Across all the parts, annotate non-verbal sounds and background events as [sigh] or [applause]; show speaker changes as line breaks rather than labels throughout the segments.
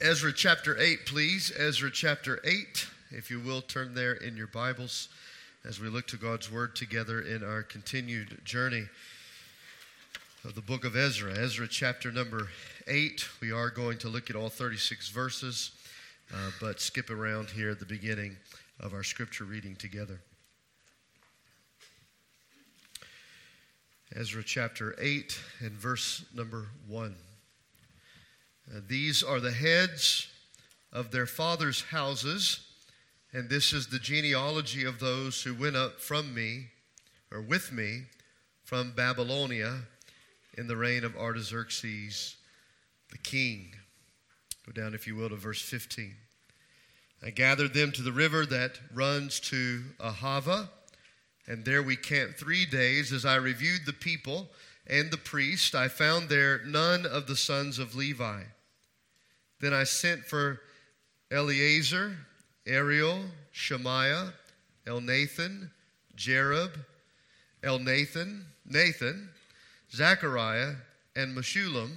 Ezra chapter 8, please. Ezra chapter 8, if you will, turn there in your Bibles as we look to God's Word together in our continued journey of the book of Ezra. Ezra chapter number 8. We are going to look at all 36 verses, uh, but skip around here at the beginning of our scripture reading together. Ezra chapter 8 and verse number 1. Uh, these are the heads of their fathers' houses, and this is the genealogy of those who went up from me, or with me, from Babylonia in the reign of Artaxerxes the king. Go down, if you will, to verse 15. I gathered them to the river that runs to Ahava, and there we camped three days. As I reviewed the people and the priest, I found there none of the sons of Levi. Then I sent for Eleazar, Ariel, Shemaiah, Elnathan, Jarib, Elnathan, Nathan, Nathan, Zechariah, and Meshullam,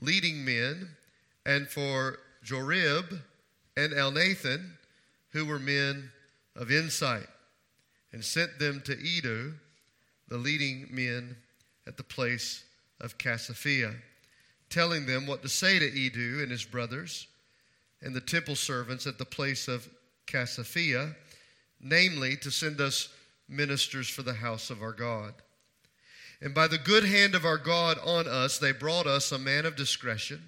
leading men, and for Joiarib and Elnathan, who were men of insight, and sent them to Iddo, the leading men at the place of Casiphia telling them what to say to Iddo and his brothers and the temple servants at the place of Casiphia, namely to send us ministers for the house of our God. And by the good hand of our God on us, they brought us a man of discretion,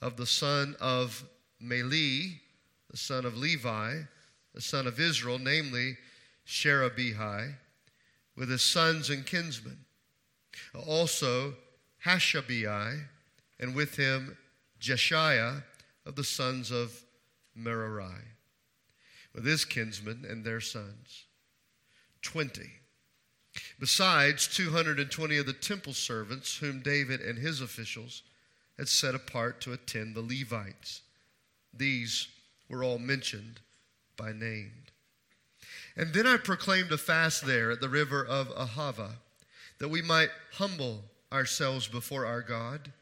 of the son of Mahli, the son of Levi, the son of Israel, namely Sherebiah, with his sons and kinsmen. Also Hashabiah, and with him Jeshaiah of the sons of Merari, with his kinsmen and their sons. Twenty. Besides 220 of the temple servants, whom David and his officials had set apart to attend the Levites. These were all mentioned by name. And then I proclaimed a fast there at the river of Ahava, that we might humble ourselves before our God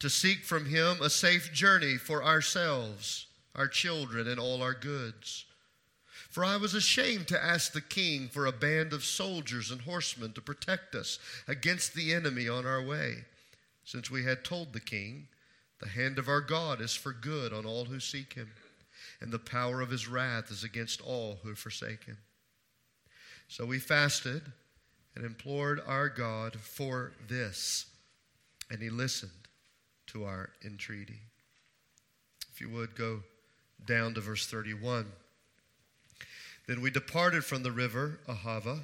to seek from him a safe journey for ourselves, our children, and all our goods. For I was ashamed to ask the king for a band of soldiers and horsemen to protect us against the enemy on our way, since we had told the king, The hand of our God is for good on all who seek him, and the power of his wrath is against all who forsake him. So we fasted and implored our God for this, and he listened to our entreaty. If you would go down to verse 31. Then we departed from the river Ahava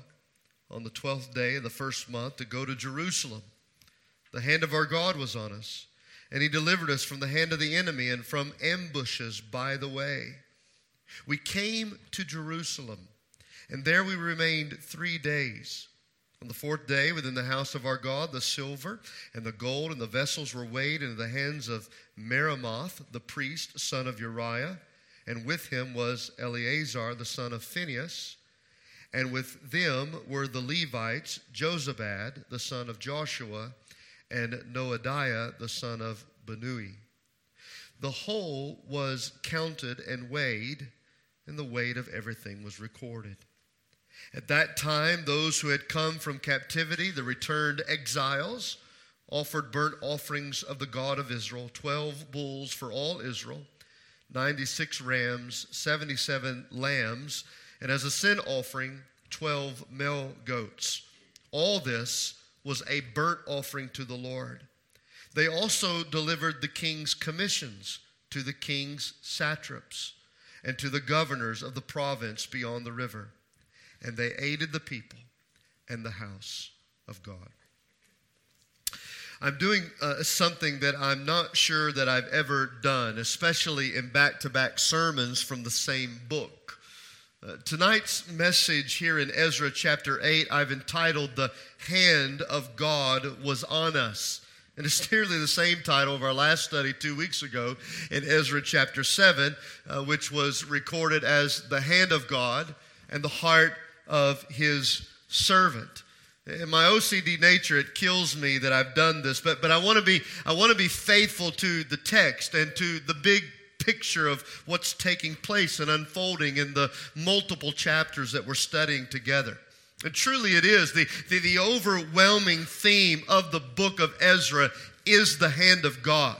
on the twelfth day of the first month to go to Jerusalem. The hand of our God was on us, and he delivered us from the hand of the enemy and from ambushes by the way. We came to Jerusalem, and there we remained three days. On the fourth day, within the house of our God, the silver and the gold and the vessels were weighed into the hands of Meremoth, the priest, son of Uriah, and with him was Eleazar, the son of Phinehas, and with them were the Levites, Jozabad, the son of Joshua, and Noadiah, the son of Binnui. The whole was counted and weighed, and the weight of everything was recorded. At that time, those who had come from captivity, the returned exiles, offered burnt offerings of the God of Israel 12 bulls for all Israel, 96 rams, 77 lambs, and as a sin offering, 12 male goats. All this was a burnt offering to the Lord. They also delivered the king's commissions to the king's satraps and to the governors of the province beyond the river and they aided the people and the house of God. I'm doing uh, something that I'm not sure that I've ever done, especially in back to back sermons from the same book. Uh, tonight's message here in Ezra chapter 8, I've entitled The Hand of God Was on Us. And it's [laughs] nearly the same title of our last study two weeks ago in Ezra chapter 7, uh, which was recorded as The Hand of God and the Heart of his servant. In my OCD nature, it kills me that I've done this, but, but I want to be I want to be faithful to the text and to the big picture of what's taking place and unfolding in the multiple chapters that we're studying together. And truly it is. The, the, the overwhelming theme of the book of Ezra is the hand of God.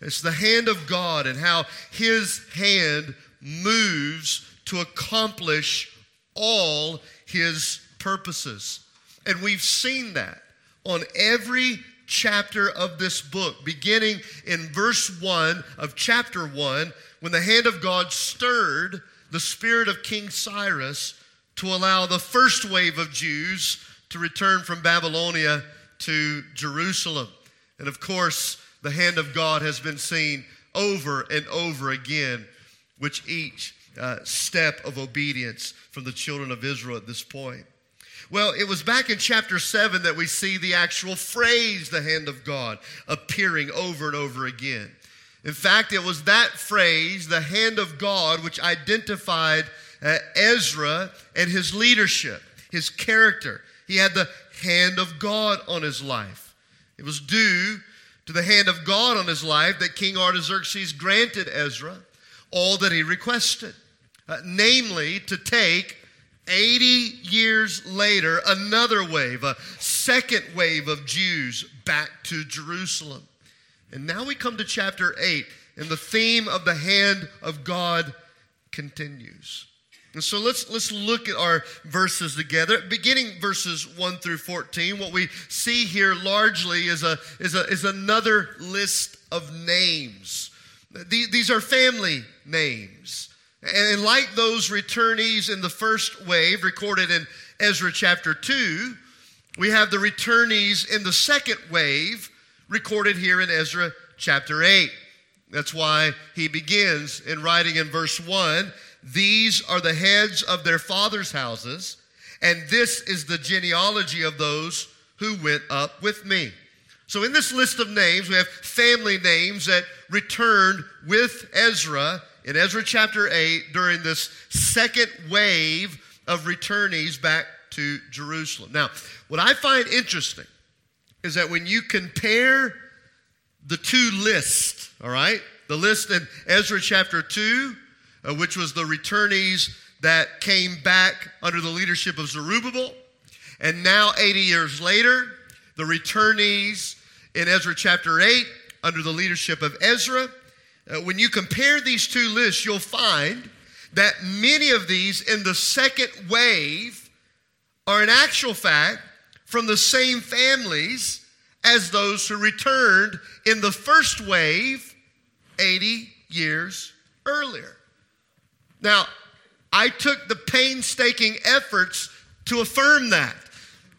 It's the hand of God and how his hand moves to accomplish all his purposes. And we've seen that on every chapter of this book, beginning in verse 1 of chapter 1, when the hand of God stirred the spirit of King Cyrus to allow the first wave of Jews to return from Babylonia to Jerusalem. And of course, the hand of God has been seen over and over again, which each uh, step of obedience from the children of Israel at this point. Well, it was back in chapter 7 that we see the actual phrase, the hand of God, appearing over and over again. In fact, it was that phrase, the hand of God, which identified uh, Ezra and his leadership, his character. He had the hand of God on his life. It was due to the hand of God on his life that King Artaxerxes granted Ezra all that he requested, uh, namely to take 80 years later another wave, a second wave of Jews back to Jerusalem. And now we come to chapter 8, and the theme of the hand of God continues. And so let's, let's look at our verses together. Beginning verses 1 through 14, what we see here largely is, a, is, a, is another list of names. These are family names. And like those returnees in the first wave recorded in Ezra chapter 2, we have the returnees in the second wave recorded here in Ezra chapter 8. That's why he begins in writing in verse 1 these are the heads of their fathers' houses, and this is the genealogy of those who went up with me. So, in this list of names, we have family names that returned with Ezra in Ezra chapter 8 during this second wave of returnees back to Jerusalem. Now, what I find interesting is that when you compare the two lists, all right, the list in Ezra chapter 2 uh, which was the returnees that came back under the leadership of Zerubbabel. And now, 80 years later, the returnees in Ezra chapter 8 under the leadership of Ezra. Uh, when you compare these two lists, you'll find that many of these in the second wave are, in actual fact, from the same families as those who returned in the first wave 80 years earlier. Now, I took the painstaking efforts to affirm that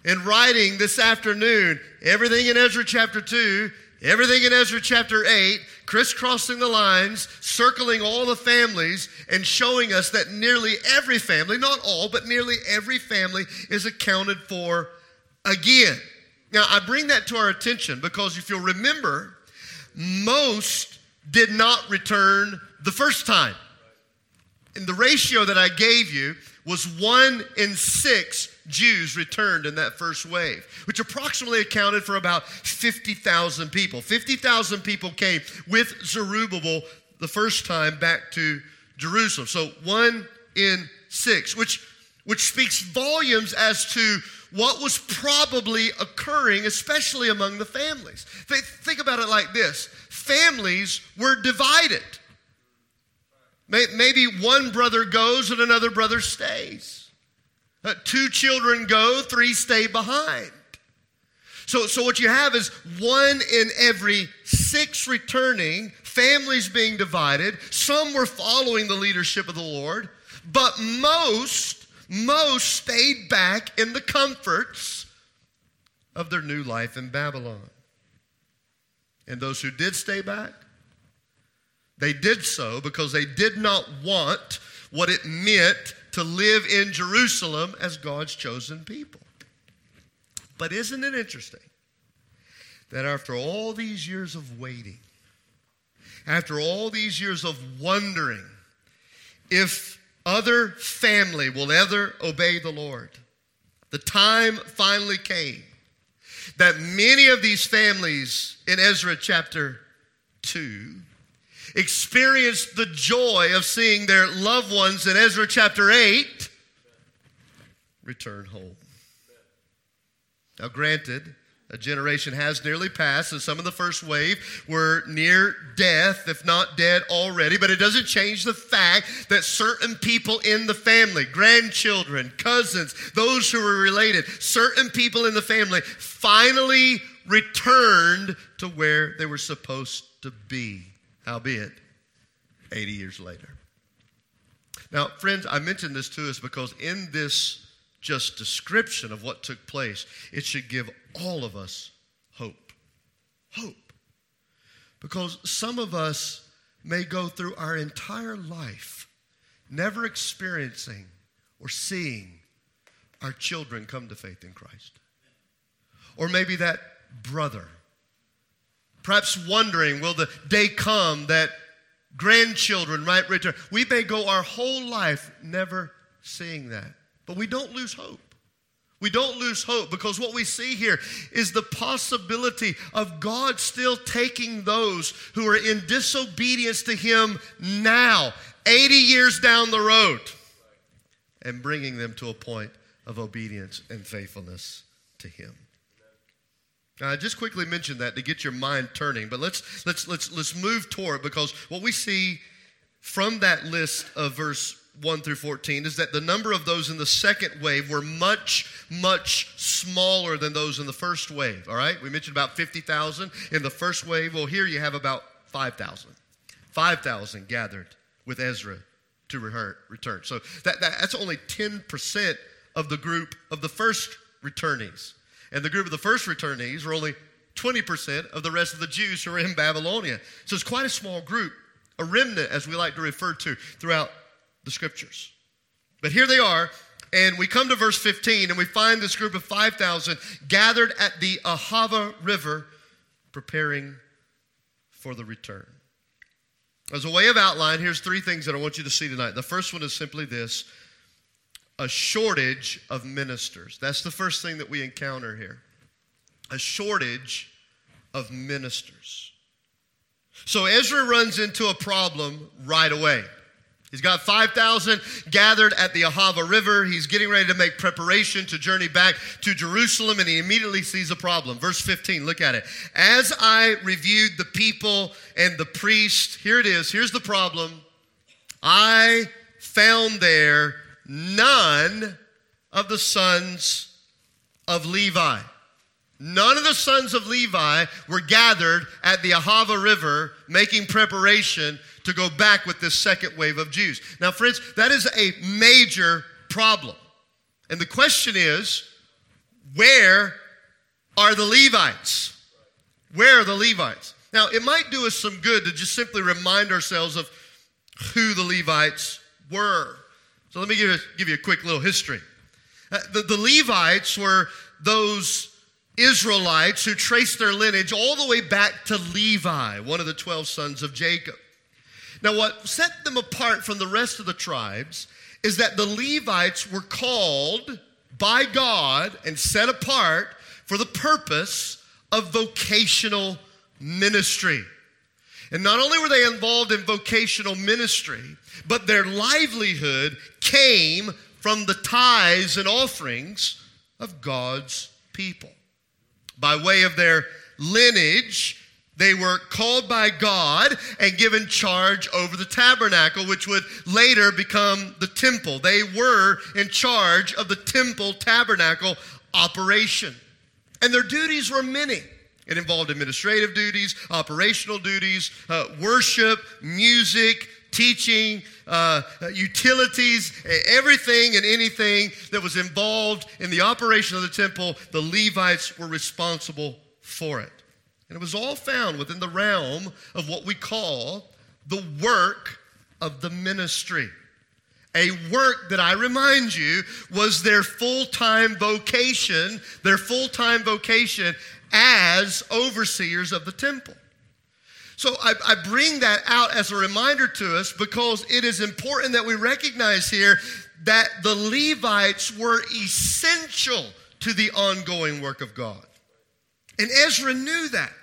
in writing this afternoon everything in Ezra chapter 2, everything in Ezra chapter 8, crisscrossing the lines, circling all the families, and showing us that nearly every family, not all, but nearly every family is accounted for again. Now, I bring that to our attention because if you'll remember, most did not return the first time. And the ratio that I gave you was one in six Jews returned in that first wave, which approximately accounted for about 50,000 people. 50,000 people came with Zerubbabel the first time back to Jerusalem. So one in six, which, which speaks volumes as to what was probably occurring, especially among the families. Think about it like this families were divided. Maybe one brother goes and another brother stays. Uh, two children go, three stay behind. So, so what you have is one in every six returning, families being divided. Some were following the leadership of the Lord, but most, most stayed back in the comforts of their new life in Babylon. And those who did stay back, they did so because they did not want what it meant to live in Jerusalem as God's chosen people. But isn't it interesting that after all these years of waiting, after all these years of wondering if other family will ever obey the Lord, the time finally came that many of these families in Ezra chapter 2 experienced the joy of seeing their loved ones in Ezra chapter 8 return home. Now, granted, a generation has nearly passed, and some of the first wave were near death, if not dead already. But it doesn't change the fact that certain people in the family, grandchildren, cousins, those who were related, certain people in the family finally returned to where they were supposed to be, albeit 80 years later. Now, friends, I mention this to us because in this just description of what took place, it should give all of us hope. Hope. Because some of us may go through our entire life never experiencing or seeing our children come to faith in Christ. Or maybe that brother. Perhaps wondering, will the day come that grandchildren might return? We may go our whole life never seeing that. But we don't lose hope. We don't lose hope because what we see here is the possibility of God still taking those who are in disobedience to Him now, 80 years down the road, and bringing them to a point of obedience and faithfulness to Him. I just quickly mentioned that to get your mind turning, but let's, let's, let's, let's move toward because what we see from that list of verse 1 through 14 is that the number of those in the second wave were much, much smaller than those in the first wave. All right? We mentioned about 50,000 in the first wave. Well, here you have about 5,000. 5,000 gathered with Ezra to return. So that, that, that's only 10% of the group of the first returnees. And the group of the first returnees were only 20% of the rest of the Jews who were in Babylonia. So it's quite a small group, a remnant, as we like to refer to throughout the scriptures. But here they are, and we come to verse 15, and we find this group of 5,000 gathered at the Ahava River preparing for the return. As a way of outline, here's three things that I want you to see tonight. The first one is simply this a shortage of ministers. That's the first thing that we encounter here. A shortage of ministers. So Ezra runs into a problem right away. He's got 5,000 gathered at the Ahava River. He's getting ready to make preparation to journey back to Jerusalem, and he immediately sees a problem. Verse 15, look at it. As I reviewed the people and the priest, here it is, here's the problem. I found there none of the sons of Levi. None of the sons of Levi were gathered at the Ahava River making preparation to go back with this second wave of Jews. Now, friends, that is a major problem. And the question is where are the Levites? Where are the Levites? Now, it might do us some good to just simply remind ourselves of who the Levites were. So let me give you, give you a quick little history. Uh, the, the Levites were those Israelites who traced their lineage all the way back to Levi, one of the 12 sons of Jacob. Now, what set them apart from the rest of the tribes is that the Levites were called by God and set apart for the purpose of vocational ministry. And not only were they involved in vocational ministry, but their livelihood came from the tithes and offerings of God's people by way of their lineage, they were called by God and given charge over the tabernacle, which would later become the temple. They were in charge of the temple tabernacle operation. And their duties were many. It involved administrative duties, operational duties, uh, worship, music, teaching, uh, utilities, everything and anything that was involved in the operation of the temple, the Levites were responsible for it. And it was all found within the realm of what we call the work of the ministry. A work that I remind you was their full time vocation, their full time vocation as overseers of the temple. So I, I, bring that out as a reminder to us because it is important that we recognize here that the Levites were essential to the ongoing work of God. And Ezra knew that.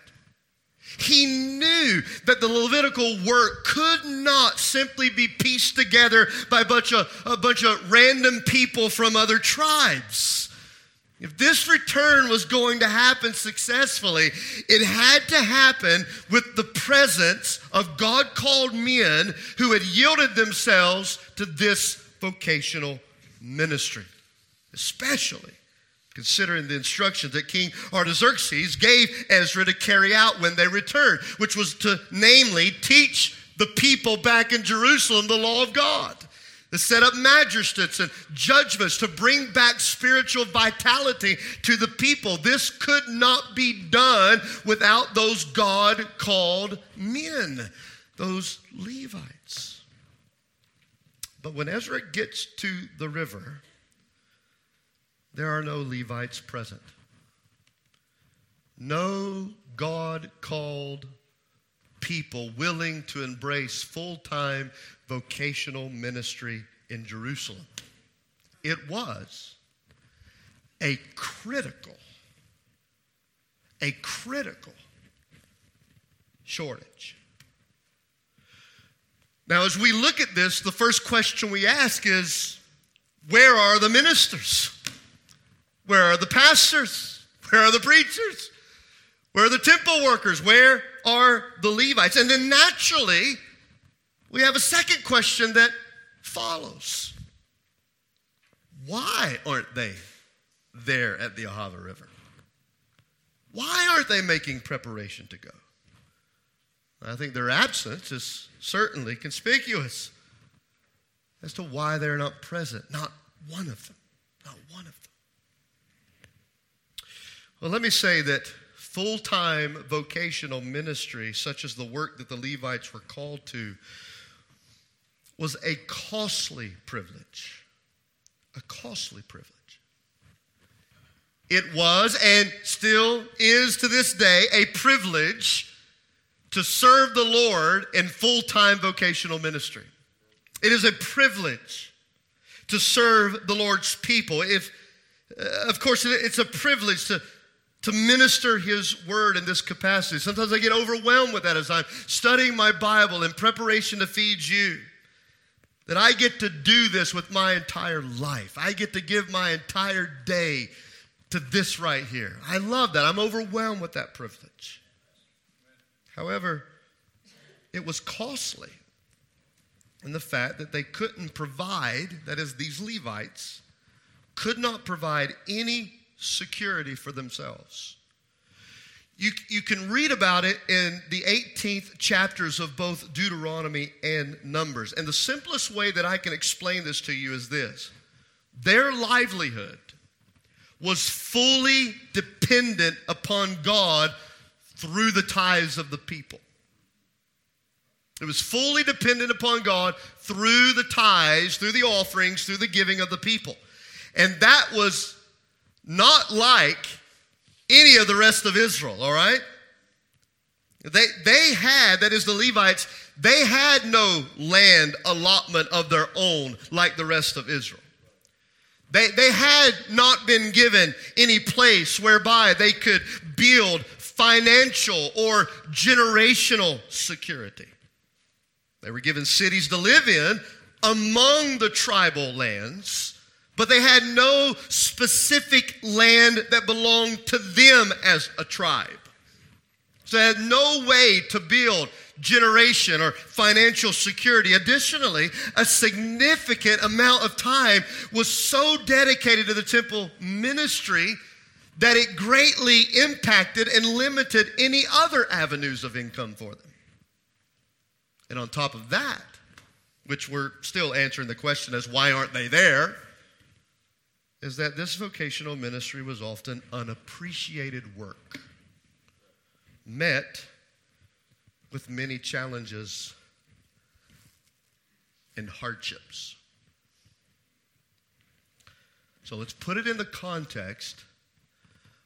He knew that the Levitical work could not simply be pieced together by a bunch of, a bunch of random people from other tribes. If this return was going to happen successfully, it had to happen with the presence of God called men who had yielded themselves to this vocational ministry, especially considering the instructions that King Artaxerxes gave Ezra to carry out when they returned, which was to namely teach the people back in Jerusalem the law of God to set up magistrates and judgments to bring back spiritual vitality to the people. This could not be done without those God called men, those Levites. But when Ezra gets to the river, there are no Levites present. No God called people willing to embrace full time vocational ministry in Jerusalem. It was a critical, a critical shortage. Now, as we look at this, the first question we ask is where are the ministers? Where are the pastors? Where are the preachers? Where are the temple workers? Where are the Levites? And then naturally, we have a second question that follows Why aren't they there at the Ahava River? Why aren't they making preparation to go? I think their absence is certainly conspicuous as to why they're not present. Not one of them. Not one of them. Well, let me say that full time vocational ministry, such as the work that the Levites were called to, was a costly privilege. A costly privilege. It was and still is to this day a privilege to serve the Lord in full time vocational ministry. It is a privilege to serve the Lord's people. If, uh, of course, it's a privilege to, to minister His word in this capacity. Sometimes I get overwhelmed with that as I'm studying my Bible in preparation to feed you that I get to do this with my entire life. I get to give my entire day to this right here. I love that. I'm overwhelmed with that privilege. However, it was costly in the fact that they couldn't provide, that is, these Levites, could not provide any security for themselves. You, you can read about it in the 18th chapters of both Deuteronomy and Numbers. And the simplest way that I can explain this to you is this their livelihood was fully dependent upon God through the tithes of the people. It was fully dependent upon God through the tithes, through the offerings, through the giving of the people. And that was not like any of the rest of Israel, all right? They, they had, that is the Levites, they had no land allotment of their own like the rest of Israel. They, they had not been given any place whereby they could build financial or generational security. They were given cities to live in among the tribal lands but they had no specific land that belonged to them as a tribe. So they had no way to build generation or financial security. Additionally, a significant amount of time was so dedicated to the temple ministry that it greatly impacted and limited any other avenues of income for them. And on top of that, which we're still answering the question as why aren't they there? Is that this vocational ministry was often unappreciated work, met with many challenges and hardships. So let's put it in the context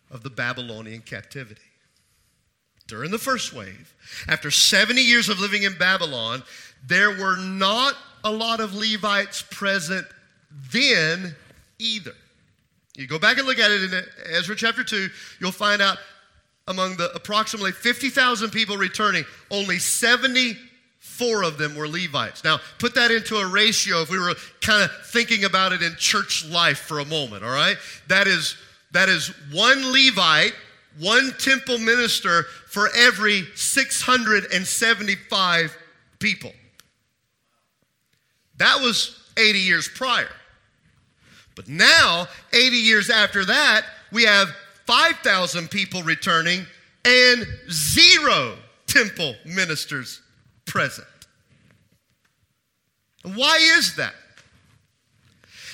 of the Babylonian captivity. During the first wave, after 70 years of living in Babylon, there were not a lot of Levites present then either. You go back and look at it in Ezra chapter 2, you'll find out among the approximately 50,000 people returning, only 74 of them were Levites. Now, put that into a ratio if we were kind of thinking about it in church life for a moment, all right? That is, that is one Levite, one temple minister for every 675 people. That was 80 years prior. But now, 80 years after that, we have 5,000 people returning and zero temple ministers present. Why is that?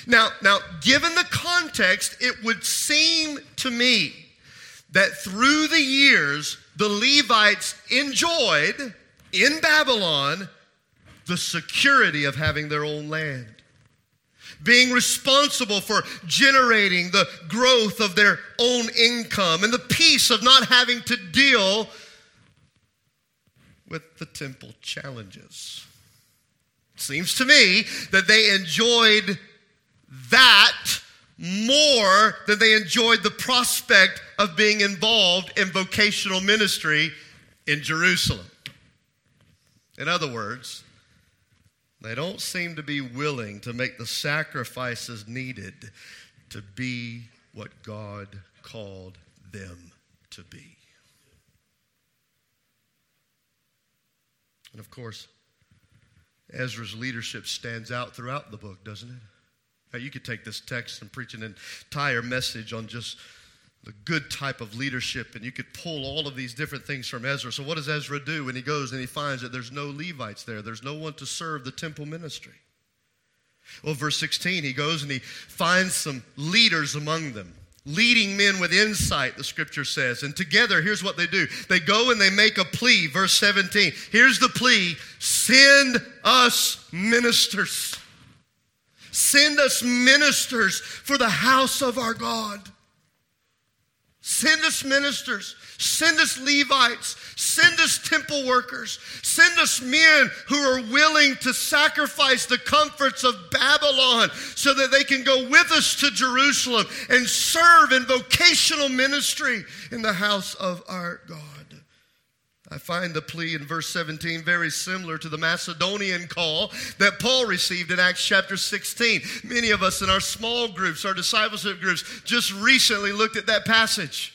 Now, now, given the context, it would seem to me that through the years, the Levites enjoyed in Babylon the security of having their own land being responsible for generating the growth of their own income and the peace of not having to deal with the temple challenges. Seems to me that they enjoyed that more than they enjoyed the prospect of being involved in vocational ministry in Jerusalem. In other words, they don't seem to be willing to make the sacrifices needed to be what God called them to be. And of course, Ezra's leadership stands out throughout the book, doesn't it? Now, you could take this text and preach an entire message on just the good type of leadership, and you could pull all of these different things from Ezra. So, what does Ezra do when he goes and he finds that there's no Levites there? There's no one to serve the temple ministry. Well, verse 16, he goes and he finds some leaders among them, leading men with insight, the scripture says. And together, here's what they do they go and they make a plea. Verse 17, here's the plea send us ministers. Send us ministers for the house of our God. Send us ministers. Send us Levites. Send us temple workers. Send us men who are willing to sacrifice the comforts of Babylon so that they can go with us to Jerusalem and serve in vocational ministry in the house of our God. I find the plea in verse 17 very similar to the Macedonian call that Paul received in Acts chapter 16. Many of us in our small groups, our discipleship groups, just recently looked at that passage.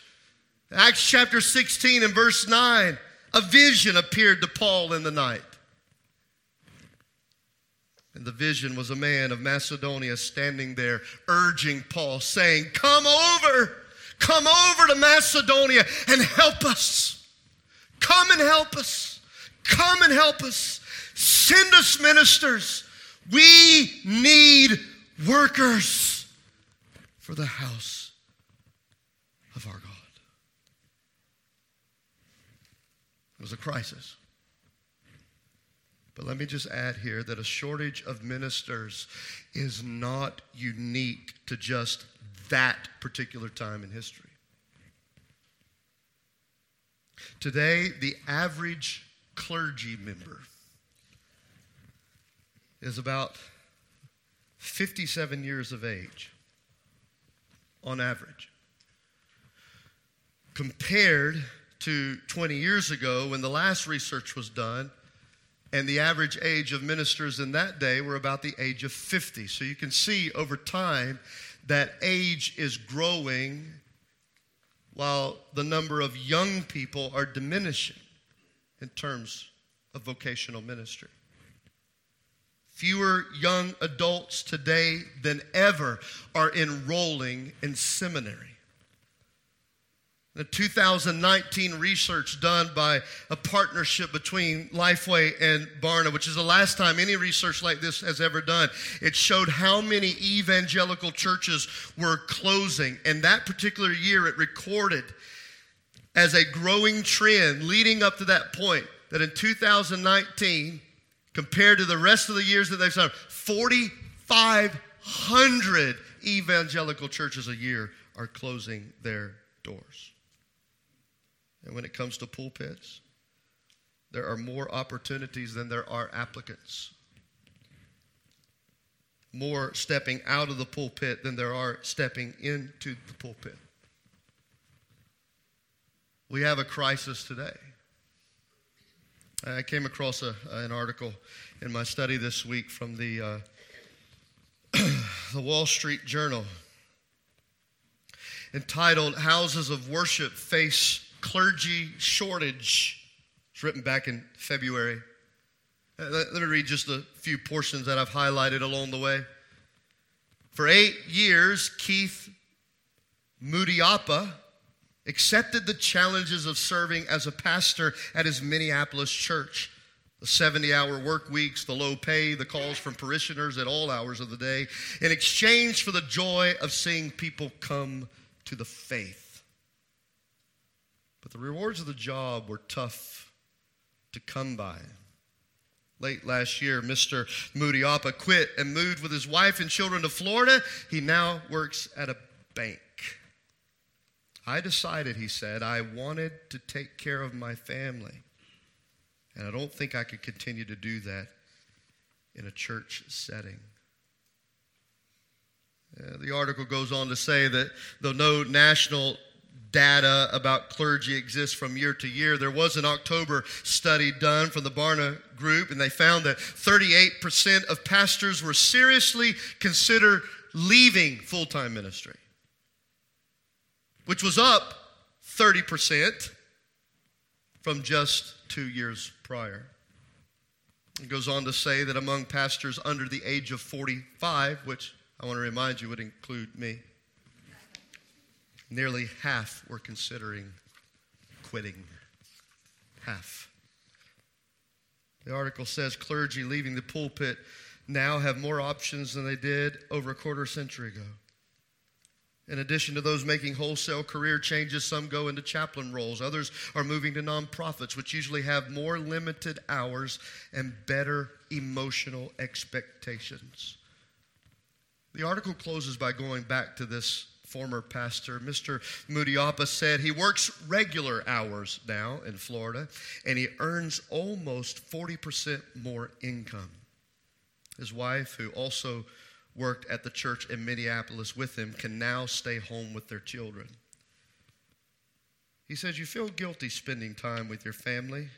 Acts chapter 16 and verse 9, a vision appeared to Paul in the night. And the vision was a man of Macedonia standing there urging Paul, saying, Come over, come over to Macedonia and help us. Come and help us. Come and help us. Send us ministers. We need workers for the house of our God. It was a crisis. But let me just add here that a shortage of ministers is not unique to just that particular time in history. Today, the average clergy member is about 57 years of age on average. Compared to 20 years ago when the last research was done, and the average age of ministers in that day were about the age of 50. So you can see over time that age is growing while the number of young people are diminishing in terms of vocational ministry. Fewer young adults today than ever are enrolling in seminary. The 2019 research done by a partnership between Lifeway and Barna, which is the last time any research like this has ever done, it showed how many evangelical churches were closing. And that particular year, it recorded as a growing trend leading up to that point that in 2019, compared to the rest of the years that they've done, 4,500 evangelical churches a year are closing their doors. And when it comes to pulpits, there are more opportunities than there are applicants. more stepping out of the pulpit than there are stepping into the pulpit. We have a crisis today. I came across a, an article in my study this week from the, uh, [clears throat] the Wall Street Journal entitled Houses of Worship Face Clergy Shortage. It's written back in February. Uh, let, me read just a few portions that I've highlighted along the way. For eight years, Keith Mudiapa accepted the challenges of serving as a pastor at his Minneapolis church. The 70 hour work weeks, the low pay, the calls from parishioners at all hours of the day, in exchange for the joy of seeing people come to the faith. But the rewards of the job were tough to come by. Late last year, Mr. Mudiapa quit and moved with his wife and children to Florida. He now works at a bank. I decided, he said, I wanted to take care of my family. And I don't think I could continue to do that in a church setting. Uh, the article goes on to say that though no national data about clergy exists from year to year. There was an October study done from the Barna Group, and they found that 38% of pastors were seriously consider leaving full time ministry, which was up 30% from just two years prior. It goes on to say that among pastors under the age of 45, which I want to remind you would include me, Nearly half were considering quitting. Half. The article says clergy leaving the pulpit now have more options than they did over a quarter century ago. In addition to those making wholesale career changes, some go into chaplain roles. Others are moving to nonprofits, which usually have more limited hours and better emotional expectations. The article closes by going back to this former pastor, Mr. Mudiapa, said he works regular hours now in Florida and he earns almost 40% more income. His wife, who also worked at the church in Minneapolis with him, can now stay home with their children. He says, You feel guilty spending time with your family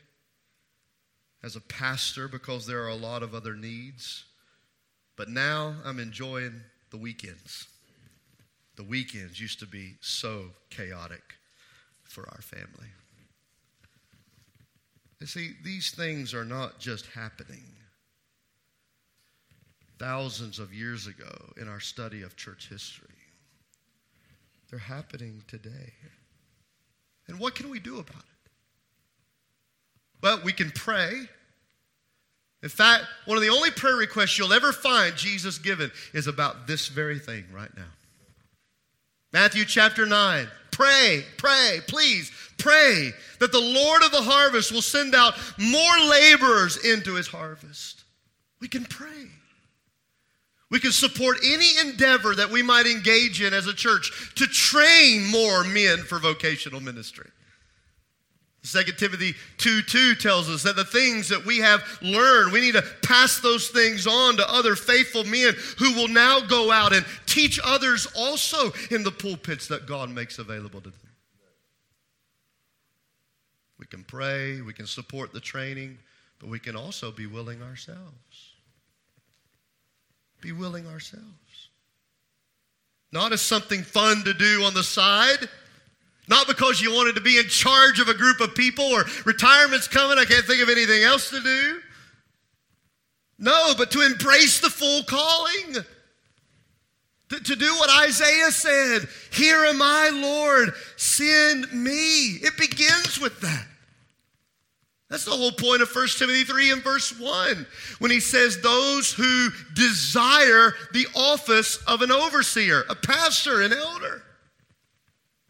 as a pastor because there are a lot of other needs. But now I'm enjoying the weekends. The weekends used to be so chaotic for our family. You see, these things are not just happening. Thousands of years ago in our study of church history, they're happening today. And what can we do about it? Well, we can pray. In fact, one of the only prayer requests you'll ever find Jesus given is about this very thing right now. Matthew chapter 9. Pray, pray, please pray that the Lord of the harvest will send out more laborers into his harvest. We can pray. We can support any endeavor that we might engage in as a church to train more men for vocational ministry. 2 Timothy 2 2 tells us that the things that we have learned, we need to pass those things on to other faithful men who will now go out and teach others also in the pulpits that God makes available to them. We can pray, we can support the training, but we can also be willing ourselves. Be willing ourselves. Not as something fun to do on the side not because you wanted to be in charge of a group of people or retirement's coming, I can't think of anything else to do. No, but to embrace the full calling. To, to do what Isaiah said Here am I, Lord, send me. It begins with that. That's the whole point of 1 Timothy 3 and verse 1 when he says, Those who desire the office of an overseer, a pastor, an elder.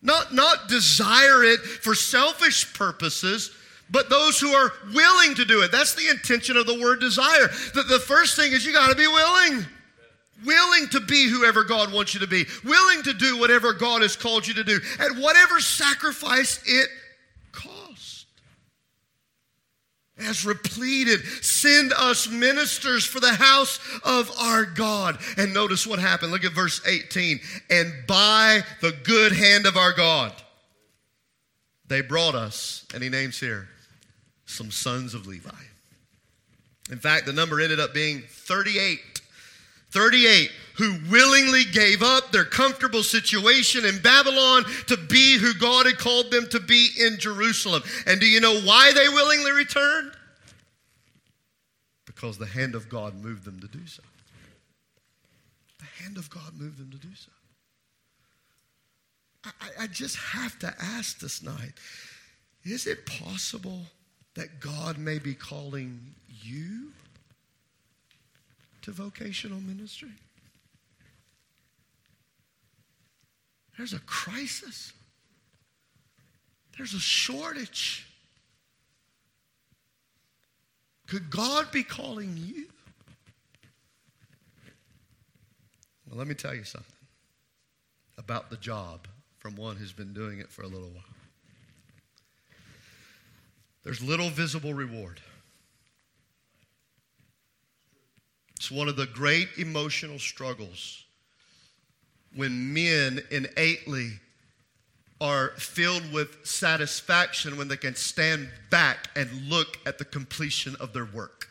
Not, not desire it for selfish purposes, but those who are willing to do it. That's the intention of the word desire. The, the first thing is you got to be willing. Willing to be whoever God wants you to be, willing to do whatever God has called you to do, at whatever sacrifice it Ezra pleaded, Send us ministers for the house of our God. And notice what happened. Look at verse 18. And by the good hand of our God, they brought us, and he names here, some sons of Levi. In fact, the number ended up being 38. 38 who willingly gave up their comfortable situation in Babylon to be who God had called them to be in Jerusalem. And do you know why they willingly returned? Because the hand of God moved them to do so. The hand of God moved them to do so. I, I just have to ask this night is it possible that God may be calling you to vocational ministry? There's a crisis. There's a shortage. Could God be calling you? Well, let me tell you something about the job from one who's been doing it for a little while. There's little visible reward. It's one of the great emotional struggles when men innately are filled with satisfaction when they can stand back and look at the completion of their work.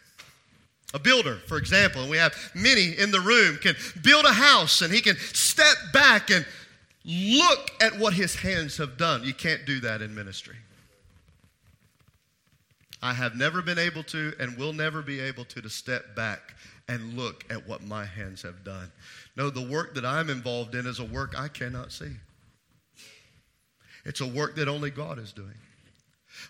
A builder, for example, and we have many in the room, can build a house and he can step back and look at what his hands have done. You can't do that in ministry. I have never been able to and will never be able to to step back and look at what my hands have done. No, the work that I'm involved in is a work I cannot see. It's a work that only God is doing.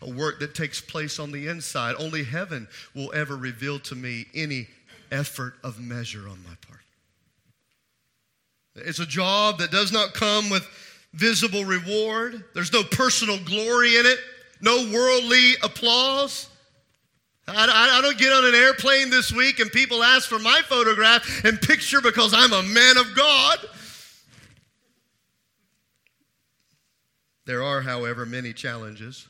A work that takes place on the inside. Only heaven will ever reveal to me any effort of measure on my part. It's a job that does not come with visible reward. There's no personal glory in it, no worldly applause. I, I, don't get on an airplane this week and people ask for my photograph and picture because I'm a man of God. There are, however, many challenges,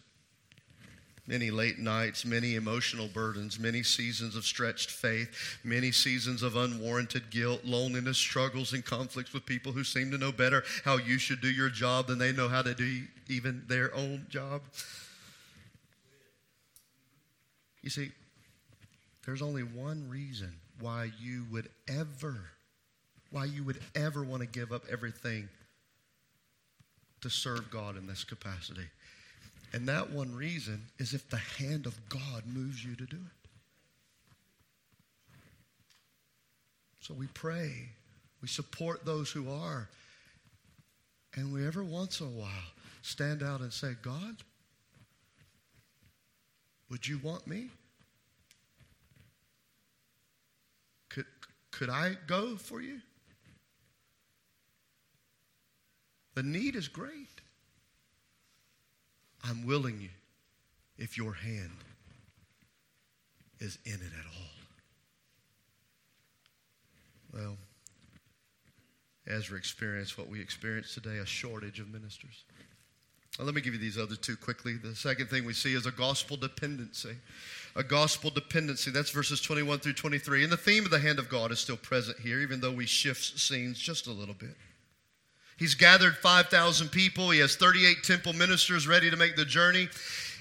many late nights, many emotional burdens, many seasons of stretched faith, many seasons of unwarranted guilt, loneliness, struggles, and conflicts with people who seem to know better how you should do your job than they know how to do even their own job. You see, there's only one reason why you would ever, why you would ever want to give up everything to serve God in this capacity. And that one reason is if the hand of God moves you to do it. So we pray, we support those who are, and we every once in a while stand out and say, God, would you want me? Could, could I go for you? The need is great. I'm willing you if your hand is in it at all. Well, Ezra experienced what we experience today a shortage of ministers. Well, let me give you these other two quickly. The second thing we see is a gospel dependency. A gospel dependency. That's verses 21 through 23. And the theme of the hand of God is still present here, even though we shift scenes just a little bit. He's gathered 5,000 people. He has 38 temple ministers ready to make the journey.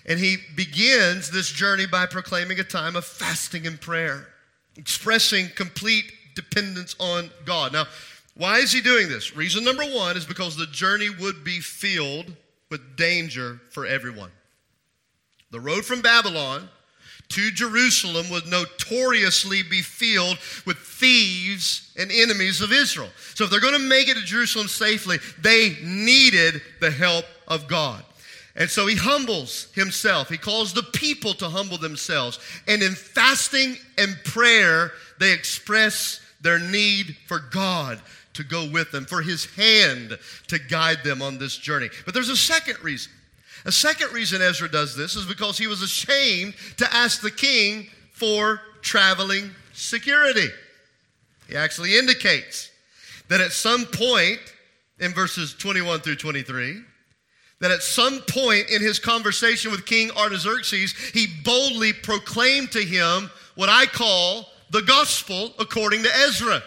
And he begins this journey by proclaiming a time of fasting and prayer, expressing complete dependence on God. Now, why is he doing this? Reason number one is because the journey would be filled with danger for everyone. The road from Babylon to Jerusalem would notoriously be filled with thieves and enemies of Israel. So, if they're going to make it to Jerusalem safely, they needed the help of God. And so he humbles himself. He calls the people to humble themselves. And in fasting and prayer, they express their need for God to go with them, for his hand to guide them on this journey. But there's a second reason. A second reason Ezra does this is because he was ashamed to ask the king for traveling security. He actually indicates that at some point in verses 21 through 23, that at some point in his conversation with King Artaxerxes, he boldly proclaimed to him what I call the gospel according to Ezra.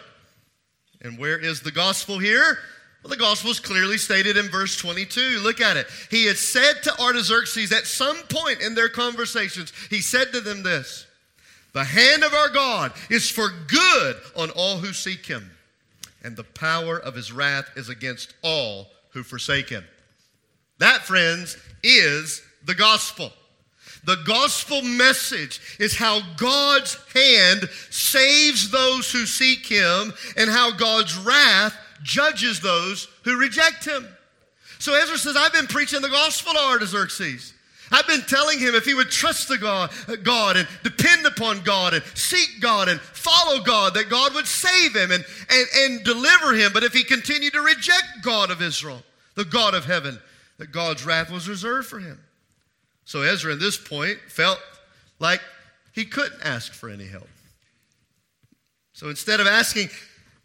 And where is the gospel here? Well, the gospel is clearly stated in verse 22. Look at it. He had said to Artaxerxes at some point in their conversations, he said to them this The hand of our God is for good on all who seek him, and the power of his wrath is against all who forsake him. That, friends, is the gospel. The gospel message is how God's hand saves those who seek him and how God's wrath judges those who reject him. So Ezra says, I've been preaching the gospel to Artaxerxes. I've been telling him if he would trust the God, God and depend upon God and seek God and follow God, that God would save him and, and, and deliver him. But if he continued to reject God of Israel, the God of heaven, that God's wrath was reserved for him. So Ezra, at this point, felt like he couldn't ask for any help. So instead of asking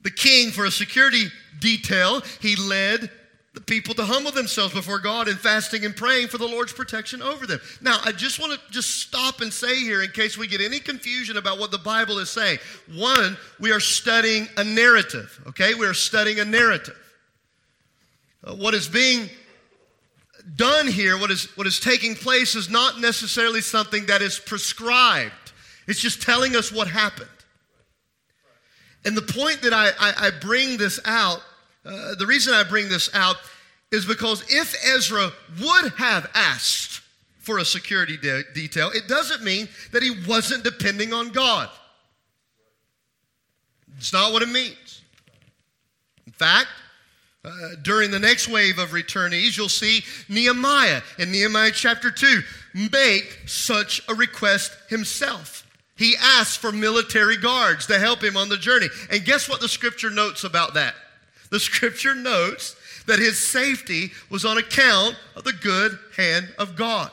the king for a security detail, he led the people to humble themselves before God in fasting and praying for the Lord's protection over them. Now, I just want to just stop and say here in case we get any confusion about what the Bible is saying. One, we are studying a narrative, okay? We are studying a narrative. Uh, what is being done here, what is, what is taking place, is not necessarily something that is prescribed. It's just telling us what happened. And the point that I, I, I bring this out, uh, the reason I bring this out is because if Ezra would have asked for a security de- detail, it doesn't mean that he wasn't depending on God. It's not what it means. In fact, uh, during the next wave of returnees, you'll see Nehemiah in Nehemiah chapter 2 make such a request himself. He asks for military guards to help him on the journey. And guess what the scripture notes about that? The scripture notes that his safety was on account of the good hand of God.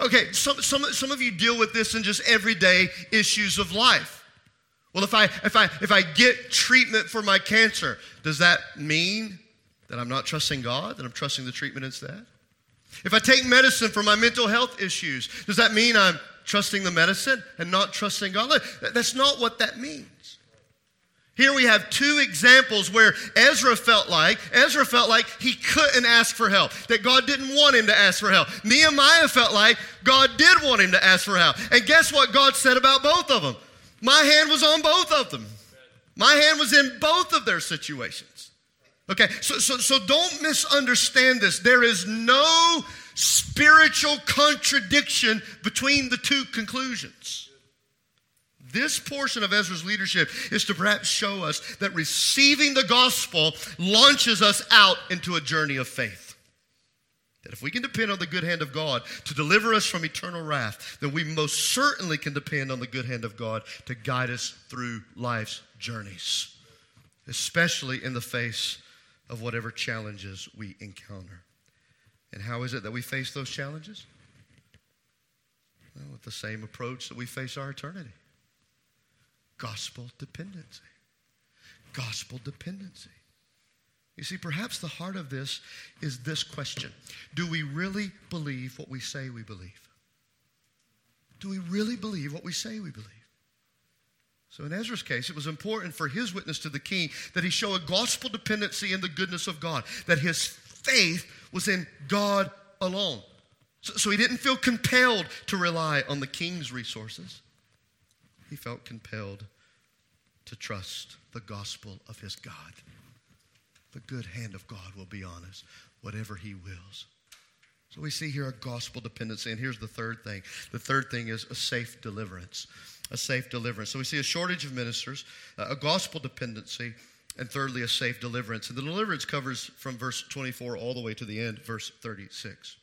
Okay, some, some, some of you deal with this in just everyday issues of life. Well, if I, if, I, if I get treatment for my cancer, does that mean that I'm not trusting God, that I'm trusting the treatment instead? If I take medicine for my mental health issues, does that mean I'm trusting the medicine and not trusting God? That's not what that means. Here we have two examples where Ezra felt like Ezra felt like he couldn't ask for help, that God didn't want him to ask for help. Nehemiah felt like God did want him to ask for help. And guess what God said about both of them? My hand was on both of them. My hand was in both of their situations. Okay, so, so, so don't misunderstand this. There is no spiritual contradiction between the two conclusions. This portion of Ezra's leadership is to perhaps show us that receiving the gospel launches us out into a journey of faith. That if we can depend on the good hand of God to deliver us from eternal wrath, then we most certainly can depend on the good hand of God to guide us through life's journeys, especially in the face of whatever challenges we encounter. And how is it that we face those challenges? Well, with the same approach that we face our eternity gospel dependency. Gospel dependency. You see, perhaps the heart of this is this question Do we really believe what we say we believe? Do we really believe what we say we believe? So, in Ezra's case, it was important for his witness to the king that he show a gospel dependency in the goodness of God, that his faith was in God alone. So, so, he didn't feel compelled to rely on the king's resources, he felt compelled to trust the gospel of his God. The good hand of God will be on us, whatever he wills. So we see here a gospel dependency. And here's the third thing the third thing is a safe deliverance a safe deliverance. So we see a shortage of ministers, uh, a gospel dependency, and thirdly, a safe deliverance. And the deliverance covers from verse 24 all the way to the end, verse 36.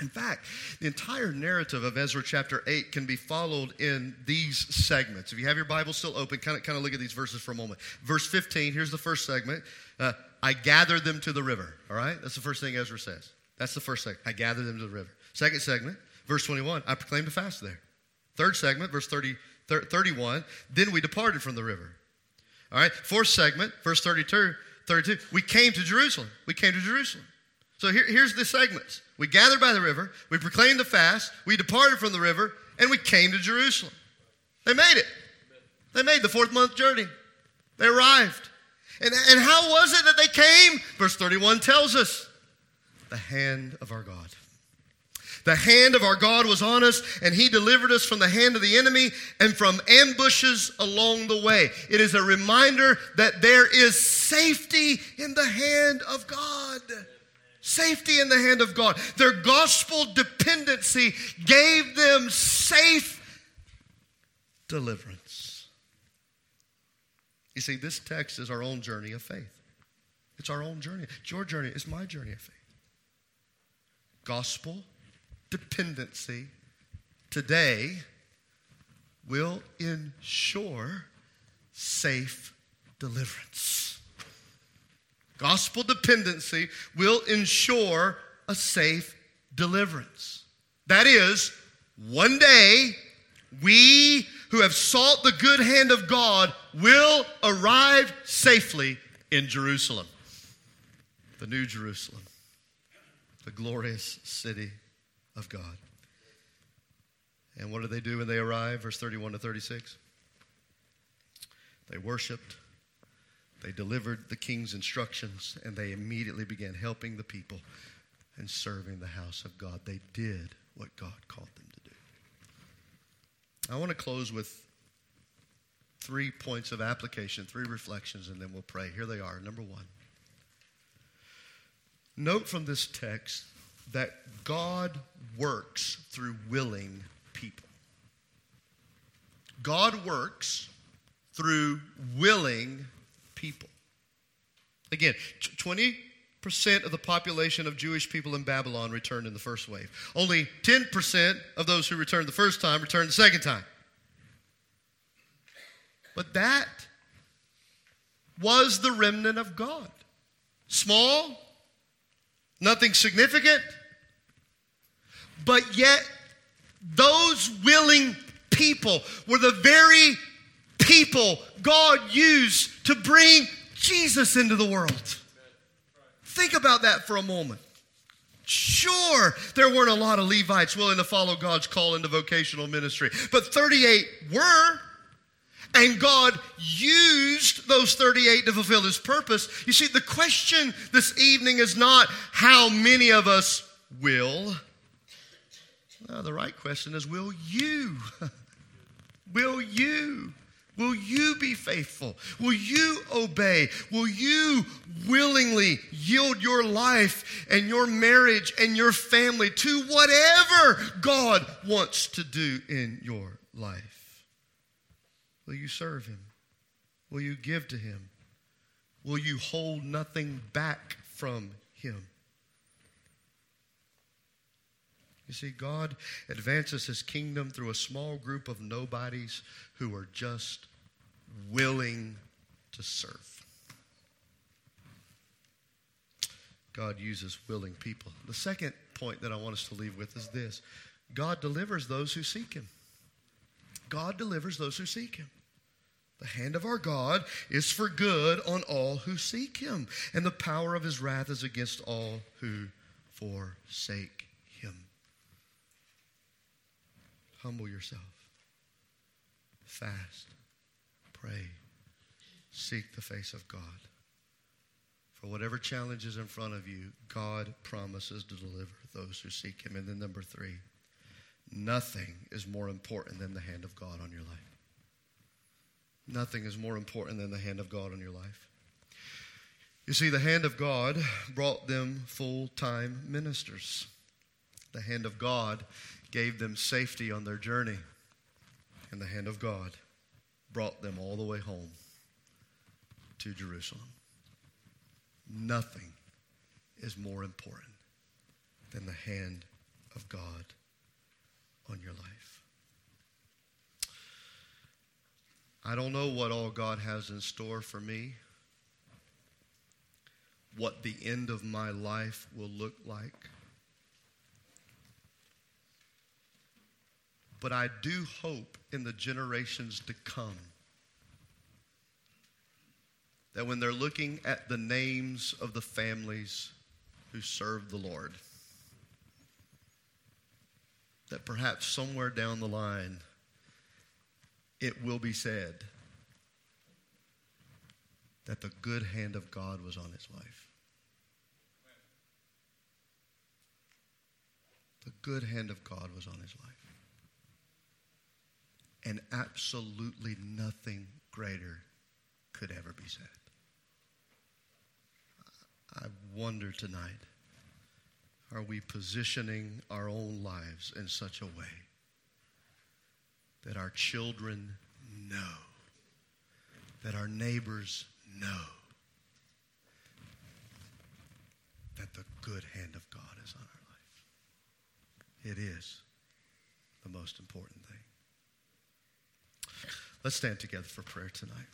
In fact, the entire narrative of Ezra chapter 8 can be followed in these segments. If you have your Bible still open, kind of, kind of look at these verses for a moment. Verse 15, here's the first segment. Uh, I gathered them to the river. All right? That's the first thing Ezra says. That's the first thing. I gathered them to the river. Second segment, verse 21, I proclaimed a fast there. Third segment, verse 30, 31, then we departed from the river. All right, fourth segment, verse 32, 32, we came to Jerusalem. We came to Jerusalem. So here, here's the segments. We gathered by the river, we proclaimed the fast, we departed from the river, and we came to Jerusalem. They made it. They made the fourth month journey. They arrived. And, and how was it that they came? Verse 31 tells us the hand of our God. The hand of our God was on us, and He delivered us from the hand of the enemy and from ambushes along the way. It is a reminder that there is safety in the hand of God. Safety in the hand of God. Their gospel dependency gave them safe deliverance. You see, this text is our own journey of faith. It's our own journey. It's your journey. It's my journey of faith. Gospel dependency today will ensure safe deliverance. Gospel dependency will ensure a safe deliverance. That is, one day we who have sought the good hand of God will arrive safely in Jerusalem, the new Jerusalem, the glorious city of God. And what do they do when they arrive? Verse 31 to 36. They worshiped, they delivered the king's instructions, and they immediately began helping the people and serving the house of God. They did what God called them to do. I want to close with three points of application, three reflections, and then we'll pray. Here they are. Number one. Note from this text that God works through willing people. God works through willing people. Again, 20% of the population of Jewish people in Babylon returned in the first wave. Only 10% of those who returned the first time returned the second time. But that was the remnant of God. Small, nothing significant, but yet those willing people were the very people God used to bring Jesus into the world. Think about that for a moment. Sure, there weren't a lot of Levites willing to follow God's call into vocational ministry, but 38 were. And God used those 38 to fulfill his purpose. You see, the question this evening is not how many of us will. No, the right question is will you? [laughs] will you? Will you be faithful? Will you obey? Will you willingly yield your life and your marriage and your family to whatever God wants to do in your life? Will you serve Him? Will you give to Him? Will you hold nothing back from Him? You see, God advances His kingdom through a small group of nobodies who are just willing to serve. God uses willing people. The second point that I want us to leave with is this God delivers those who seek Him. God delivers those who seek Him. The hand of our God is for good on all who seek Him, and the power of His wrath is against all who forsake Him. Humble yourself, fast, pray, seek the face of God. For whatever challenge is in front of you, God promises to deliver those who seek Him. And then, number three, nothing is more important than the hand of God on your life. Nothing is more important than the hand of God on your life. You see, the hand of God brought them full time ministers. The hand of God gave them safety on their journey. And the hand of God brought them all the way home to Jerusalem. Nothing is more important than the hand of God on your life. I don't know what all God has in store for me, what the end of my life will look like. But I do hope in the generations to come that when they're looking at the names of the families who serve the Lord. That perhaps somewhere down the line, it will be said that the good hand of God was on his life. The good hand of God was on his life. And absolutely nothing greater could ever be said. I wonder tonight are we positioning our own lives in such a way that our children know, that our neighbors know that the good hand of God is on our life? It is the most important thing. Let's stand together for prayer tonight.